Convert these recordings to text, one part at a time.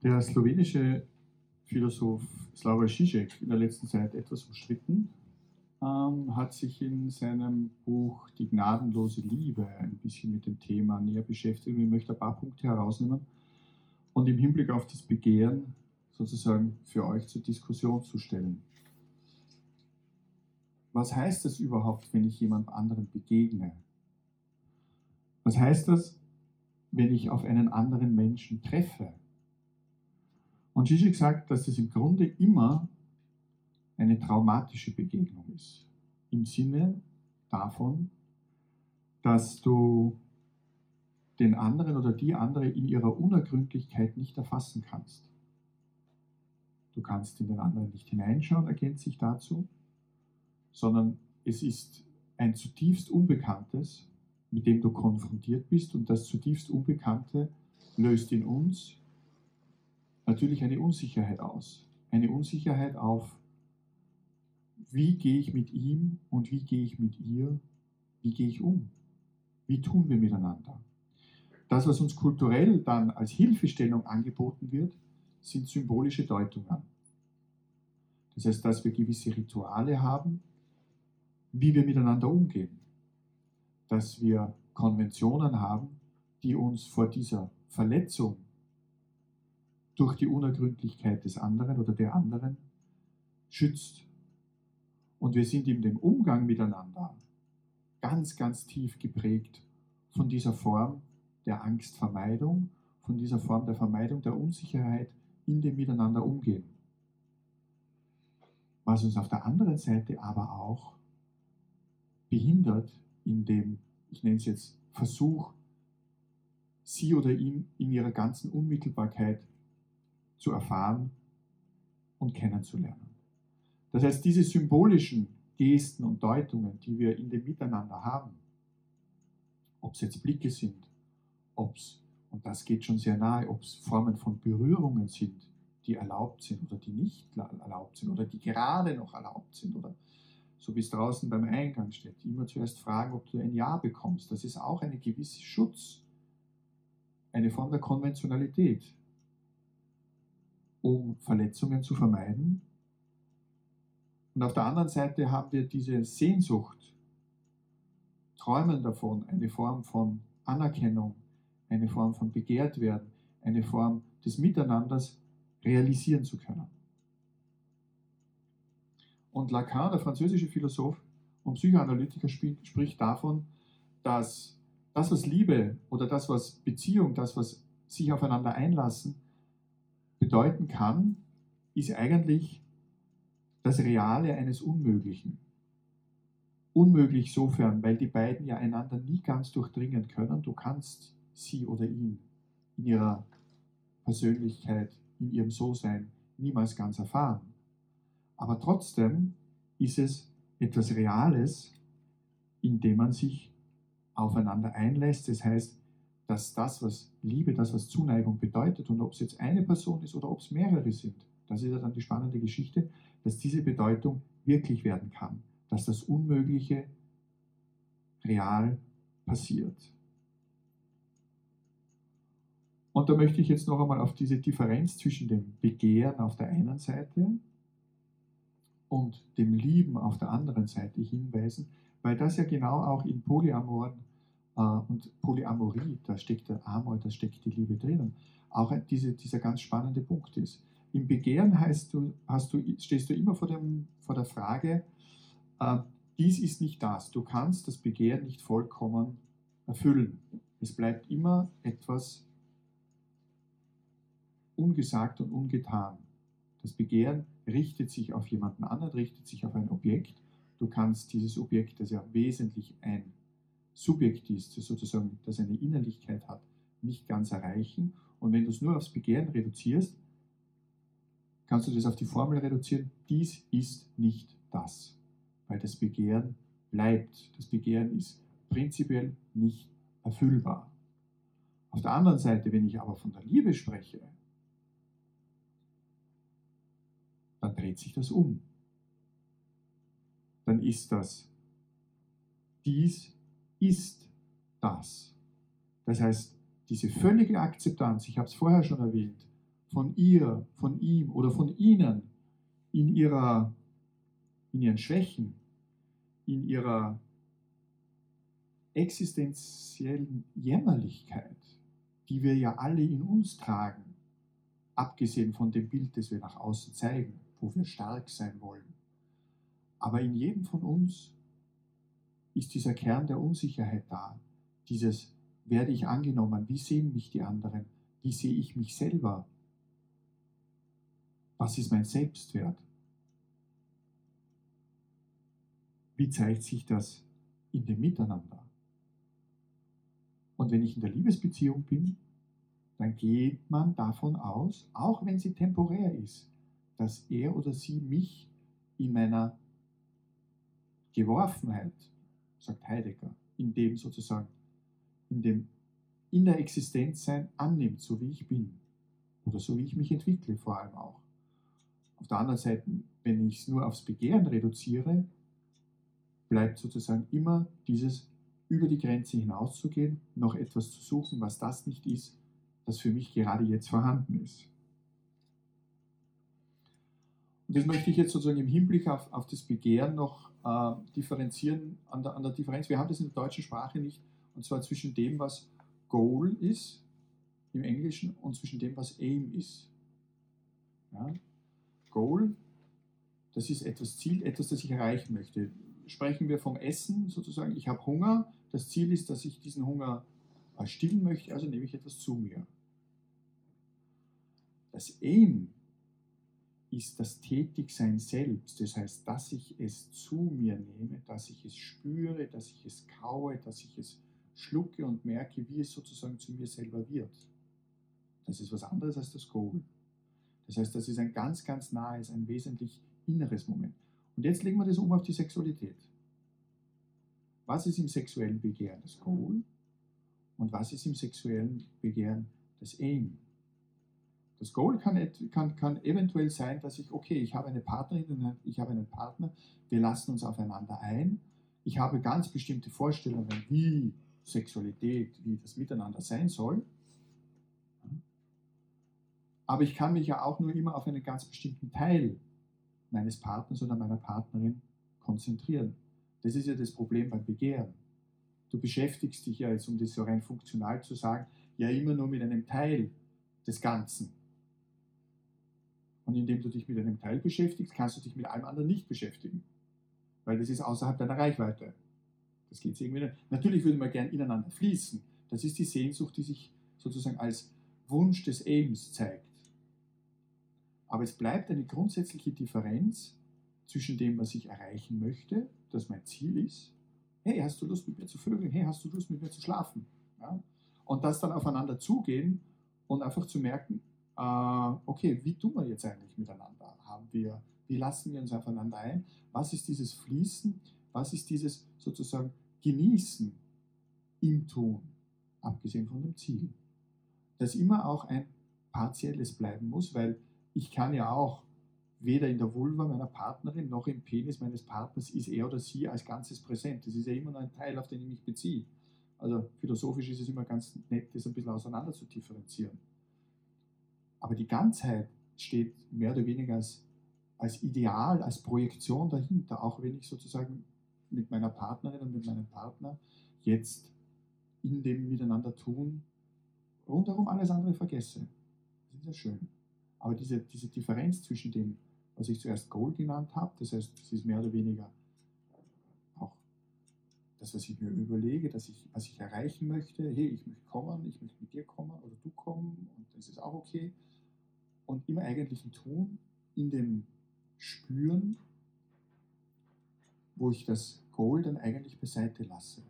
Der slowenische Philosoph Slavoj Žižek, in der letzten Zeit etwas umstritten, ähm, hat sich in seinem Buch Die gnadenlose Liebe ein bisschen mit dem Thema näher beschäftigt. Und ich möchte ein paar Punkte herausnehmen und im Hinblick auf das Begehren sozusagen für euch zur Diskussion zu stellen. Was heißt das überhaupt, wenn ich jemand anderen begegne? Was heißt das, wenn ich auf einen anderen Menschen treffe? Und Zizek sagt, dass es im Grunde immer eine traumatische Begegnung ist. Im Sinne davon, dass du den anderen oder die andere in ihrer Unergründlichkeit nicht erfassen kannst. Du kannst in den anderen nicht hineinschauen, ergänzt sich dazu, sondern es ist ein zutiefst Unbekanntes, mit dem du konfrontiert bist und das zutiefst Unbekannte löst in uns natürlich eine Unsicherheit aus. Eine Unsicherheit auf, wie gehe ich mit ihm und wie gehe ich mit ihr, wie gehe ich um, wie tun wir miteinander. Das, was uns kulturell dann als Hilfestellung angeboten wird, sind symbolische Deutungen. Das heißt, dass wir gewisse Rituale haben, wie wir miteinander umgehen. Dass wir Konventionen haben, die uns vor dieser Verletzung durch die Unergründlichkeit des anderen oder der anderen schützt. Und wir sind in dem Umgang miteinander ganz, ganz tief geprägt von dieser Form der Angstvermeidung, von dieser Form der Vermeidung der Unsicherheit in dem Miteinander umgehen. Was uns auf der anderen Seite aber auch behindert in dem, ich nenne es jetzt Versuch, sie oder ihn in ihrer ganzen Unmittelbarkeit zu erfahren und kennenzulernen. Das heißt, diese symbolischen Gesten und Deutungen, die wir in dem Miteinander haben, ob es jetzt Blicke sind, ob es, und das geht schon sehr nahe, ob es Formen von Berührungen sind, die erlaubt sind oder die nicht erlaubt sind oder die gerade noch erlaubt sind oder so wie es draußen beim Eingang steht, immer zuerst fragen, ob du ein Ja bekommst. Das ist auch eine gewisse Schutz, eine Form der Konventionalität um Verletzungen zu vermeiden. Und auf der anderen Seite haben wir diese Sehnsucht, träumen davon, eine Form von Anerkennung, eine Form von Begehrtwerden, eine Form des Miteinanders realisieren zu können. Und Lacan, der französische Philosoph und Psychoanalytiker, spricht davon, dass das, was Liebe oder das, was Beziehung, das, was sich aufeinander einlassen, bedeuten kann, ist eigentlich das Reale eines Unmöglichen. Unmöglich sofern, weil die beiden ja einander nie ganz durchdringen können. Du kannst sie oder ihn in ihrer Persönlichkeit, in ihrem So-Sein niemals ganz erfahren. Aber trotzdem ist es etwas Reales, in dem man sich aufeinander einlässt. Das heißt, dass das, was Liebe, das, was Zuneigung bedeutet, und ob es jetzt eine Person ist oder ob es mehrere sind, das ist ja dann die spannende Geschichte, dass diese Bedeutung wirklich werden kann, dass das Unmögliche real passiert. Und da möchte ich jetzt noch einmal auf diese Differenz zwischen dem Begehren auf der einen Seite und dem Lieben auf der anderen Seite hinweisen, weil das ja genau auch in polyamoren und Polyamorie, da steckt der Amor, da steckt die Liebe drinnen, auch diese, dieser ganz spannende Punkt ist. Im Begehren heißt du, hast du, stehst du immer vor, dem, vor der Frage, äh, dies ist nicht das. Du kannst das Begehren nicht vollkommen erfüllen. Es bleibt immer etwas ungesagt und ungetan. Das Begehren richtet sich auf jemanden anderen, richtet sich auf ein Objekt. Du kannst dieses Objekt, das ja wesentlich ein Subjekt ist, sozusagen, das eine Innerlichkeit hat, nicht ganz erreichen. Und wenn du es nur aufs Begehren reduzierst, kannst du das auf die Formel reduzieren, dies ist nicht das. Weil das Begehren bleibt. Das Begehren ist prinzipiell nicht erfüllbar. Auf der anderen Seite, wenn ich aber von der Liebe spreche, dann dreht sich das um. Dann ist das dies ist das. Das heißt, diese völlige Akzeptanz, ich habe es vorher schon erwähnt, von ihr, von ihm oder von ihnen in, ihrer, in ihren Schwächen, in ihrer existenziellen Jämmerlichkeit, die wir ja alle in uns tragen, abgesehen von dem Bild, das wir nach außen zeigen, wo wir stark sein wollen. Aber in jedem von uns ist dieser Kern der Unsicherheit da, dieses werde ich angenommen, wie sehen mich die anderen, wie sehe ich mich selber, was ist mein Selbstwert, wie zeigt sich das in dem Miteinander. Und wenn ich in der Liebesbeziehung bin, dann geht man davon aus, auch wenn sie temporär ist, dass er oder sie mich in meiner Geworfenheit, sagt Heidegger, in dem sozusagen, in dem in der Existenz sein annimmt, so wie ich bin oder so wie ich mich entwickle vor allem auch. Auf der anderen Seite, wenn ich es nur aufs Begehren reduziere, bleibt sozusagen immer dieses über die Grenze hinauszugehen, noch etwas zu suchen, was das nicht ist, das für mich gerade jetzt vorhanden ist. Und das möchte ich jetzt sozusagen im Hinblick auf, auf das Begehren noch äh, differenzieren an der, an der Differenz. Wir haben das in der deutschen Sprache nicht, und zwar zwischen dem, was Goal ist im Englischen und zwischen dem, was Aim ist. Ja? Goal, das ist etwas Ziel, etwas, das ich erreichen möchte. Sprechen wir vom Essen sozusagen, ich habe Hunger, das Ziel ist, dass ich diesen Hunger stillen möchte, also nehme ich etwas zu mir. Das Aim ist das Tätigsein selbst, das heißt, dass ich es zu mir nehme, dass ich es spüre, dass ich es kaue, dass ich es schlucke und merke, wie es sozusagen zu mir selber wird. Das ist was anderes als das Goal. Das heißt, das ist ein ganz, ganz nahes, ein wesentlich inneres Moment. Und jetzt legen wir das um auf die Sexualität. Was ist im sexuellen Begehren das Goal und was ist im sexuellen Begehren das Aim? Das Goal kann, kann, kann eventuell sein, dass ich, okay, ich habe eine Partnerin, ich habe einen Partner, wir lassen uns aufeinander ein. Ich habe ganz bestimmte Vorstellungen, wie Sexualität, wie das Miteinander sein soll. Aber ich kann mich ja auch nur immer auf einen ganz bestimmten Teil meines Partners oder meiner Partnerin konzentrieren. Das ist ja das Problem beim Begehren. Du beschäftigst dich ja jetzt, um das so rein funktional zu sagen, ja immer nur mit einem Teil des Ganzen. Und indem du dich mit einem Teil beschäftigst, kannst du dich mit allem anderen nicht beschäftigen. Weil das ist außerhalb deiner Reichweite. Das geht irgendwie nicht. Natürlich würde man gern ineinander fließen. Das ist die Sehnsucht, die sich sozusagen als Wunsch des Aims zeigt. Aber es bleibt eine grundsätzliche Differenz zwischen dem, was ich erreichen möchte, das mein Ziel ist. Hey, hast du Lust mit mir zu vögeln? Hey, hast du Lust mit mir zu schlafen? Ja? Und das dann aufeinander zugehen und einfach zu merken, okay, wie tun wir jetzt eigentlich miteinander? Haben wir, wie lassen wir uns aufeinander ein? Was ist dieses Fließen? Was ist dieses sozusagen Genießen im Tun, abgesehen von dem Ziel? Das immer auch ein partielles bleiben muss, weil ich kann ja auch weder in der Vulva meiner Partnerin noch im Penis meines Partners ist er oder sie als Ganzes präsent. Das ist ja immer nur ein Teil, auf den ich mich beziehe. Also philosophisch ist es immer ganz nett, das ein bisschen auseinander zu differenzieren. Aber die Ganzheit steht mehr oder weniger als, als Ideal, als Projektion dahinter, auch wenn ich sozusagen mit meiner Partnerin und mit meinem Partner jetzt in dem Miteinander tun rundherum alles andere vergesse. Das ist ja schön. Aber diese, diese Differenz zwischen dem, was ich zuerst Goal genannt habe, das heißt, es ist mehr oder weniger auch das, was ich mir überlege, dass ich, was ich erreichen möchte. Hey, ich möchte kommen, ich möchte mit dir kommen oder du kommen und das ist auch okay. Und immer eigentlich ein Tun in dem Spüren, wo ich das Goal dann eigentlich beiseite lasse.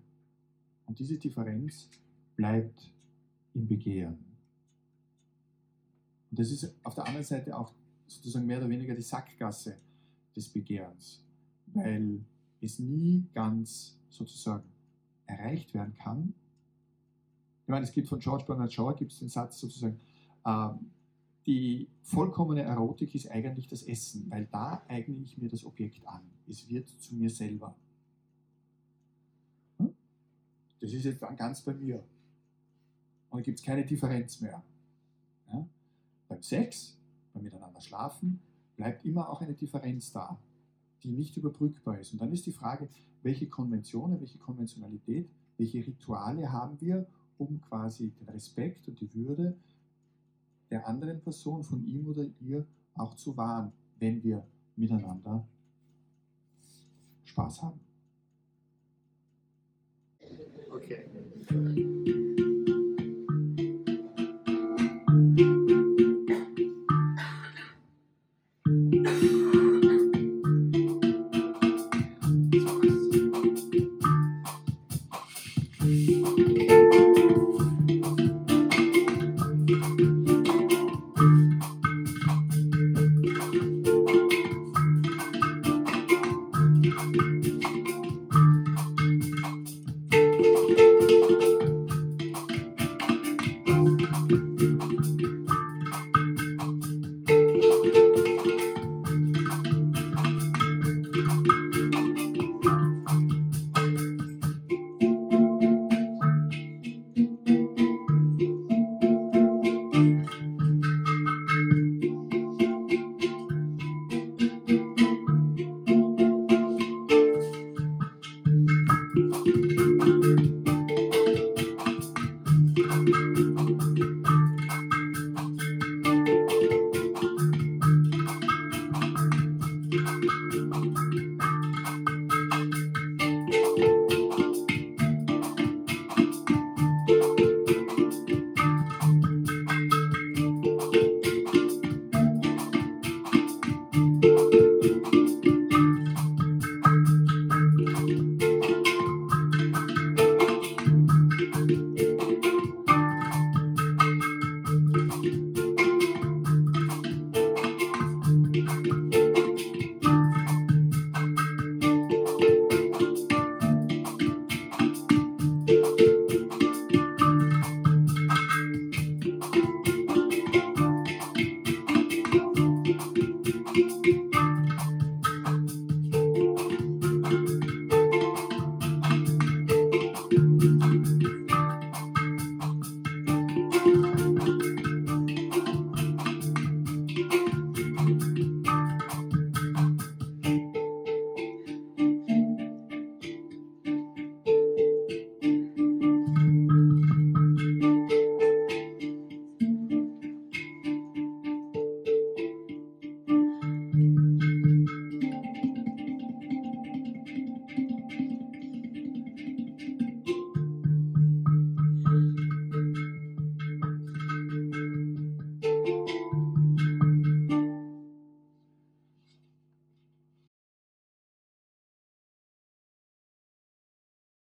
Und diese Differenz bleibt im Begehren. Und das ist auf der anderen Seite auch sozusagen mehr oder weniger die Sackgasse des Begehrens, weil es nie ganz sozusagen erreicht werden kann. Ich meine, es gibt von George Bernard Shaw gibt es den Satz sozusagen, äh, die vollkommene Erotik ist eigentlich das Essen, weil da eigne ich mir das Objekt an. Es wird zu mir selber. Hm? Das ist jetzt ganz bei mir. Und da gibt es keine Differenz mehr. Ja? Beim Sex, beim Miteinander schlafen, bleibt immer auch eine Differenz da, die nicht überbrückbar ist. Und dann ist die Frage, welche Konventionen, welche Konventionalität, welche Rituale haben wir, um quasi den Respekt und die Würde der anderen Person, von ihm oder ihr auch zu wahren, wenn wir miteinander Spaß haben. Okay.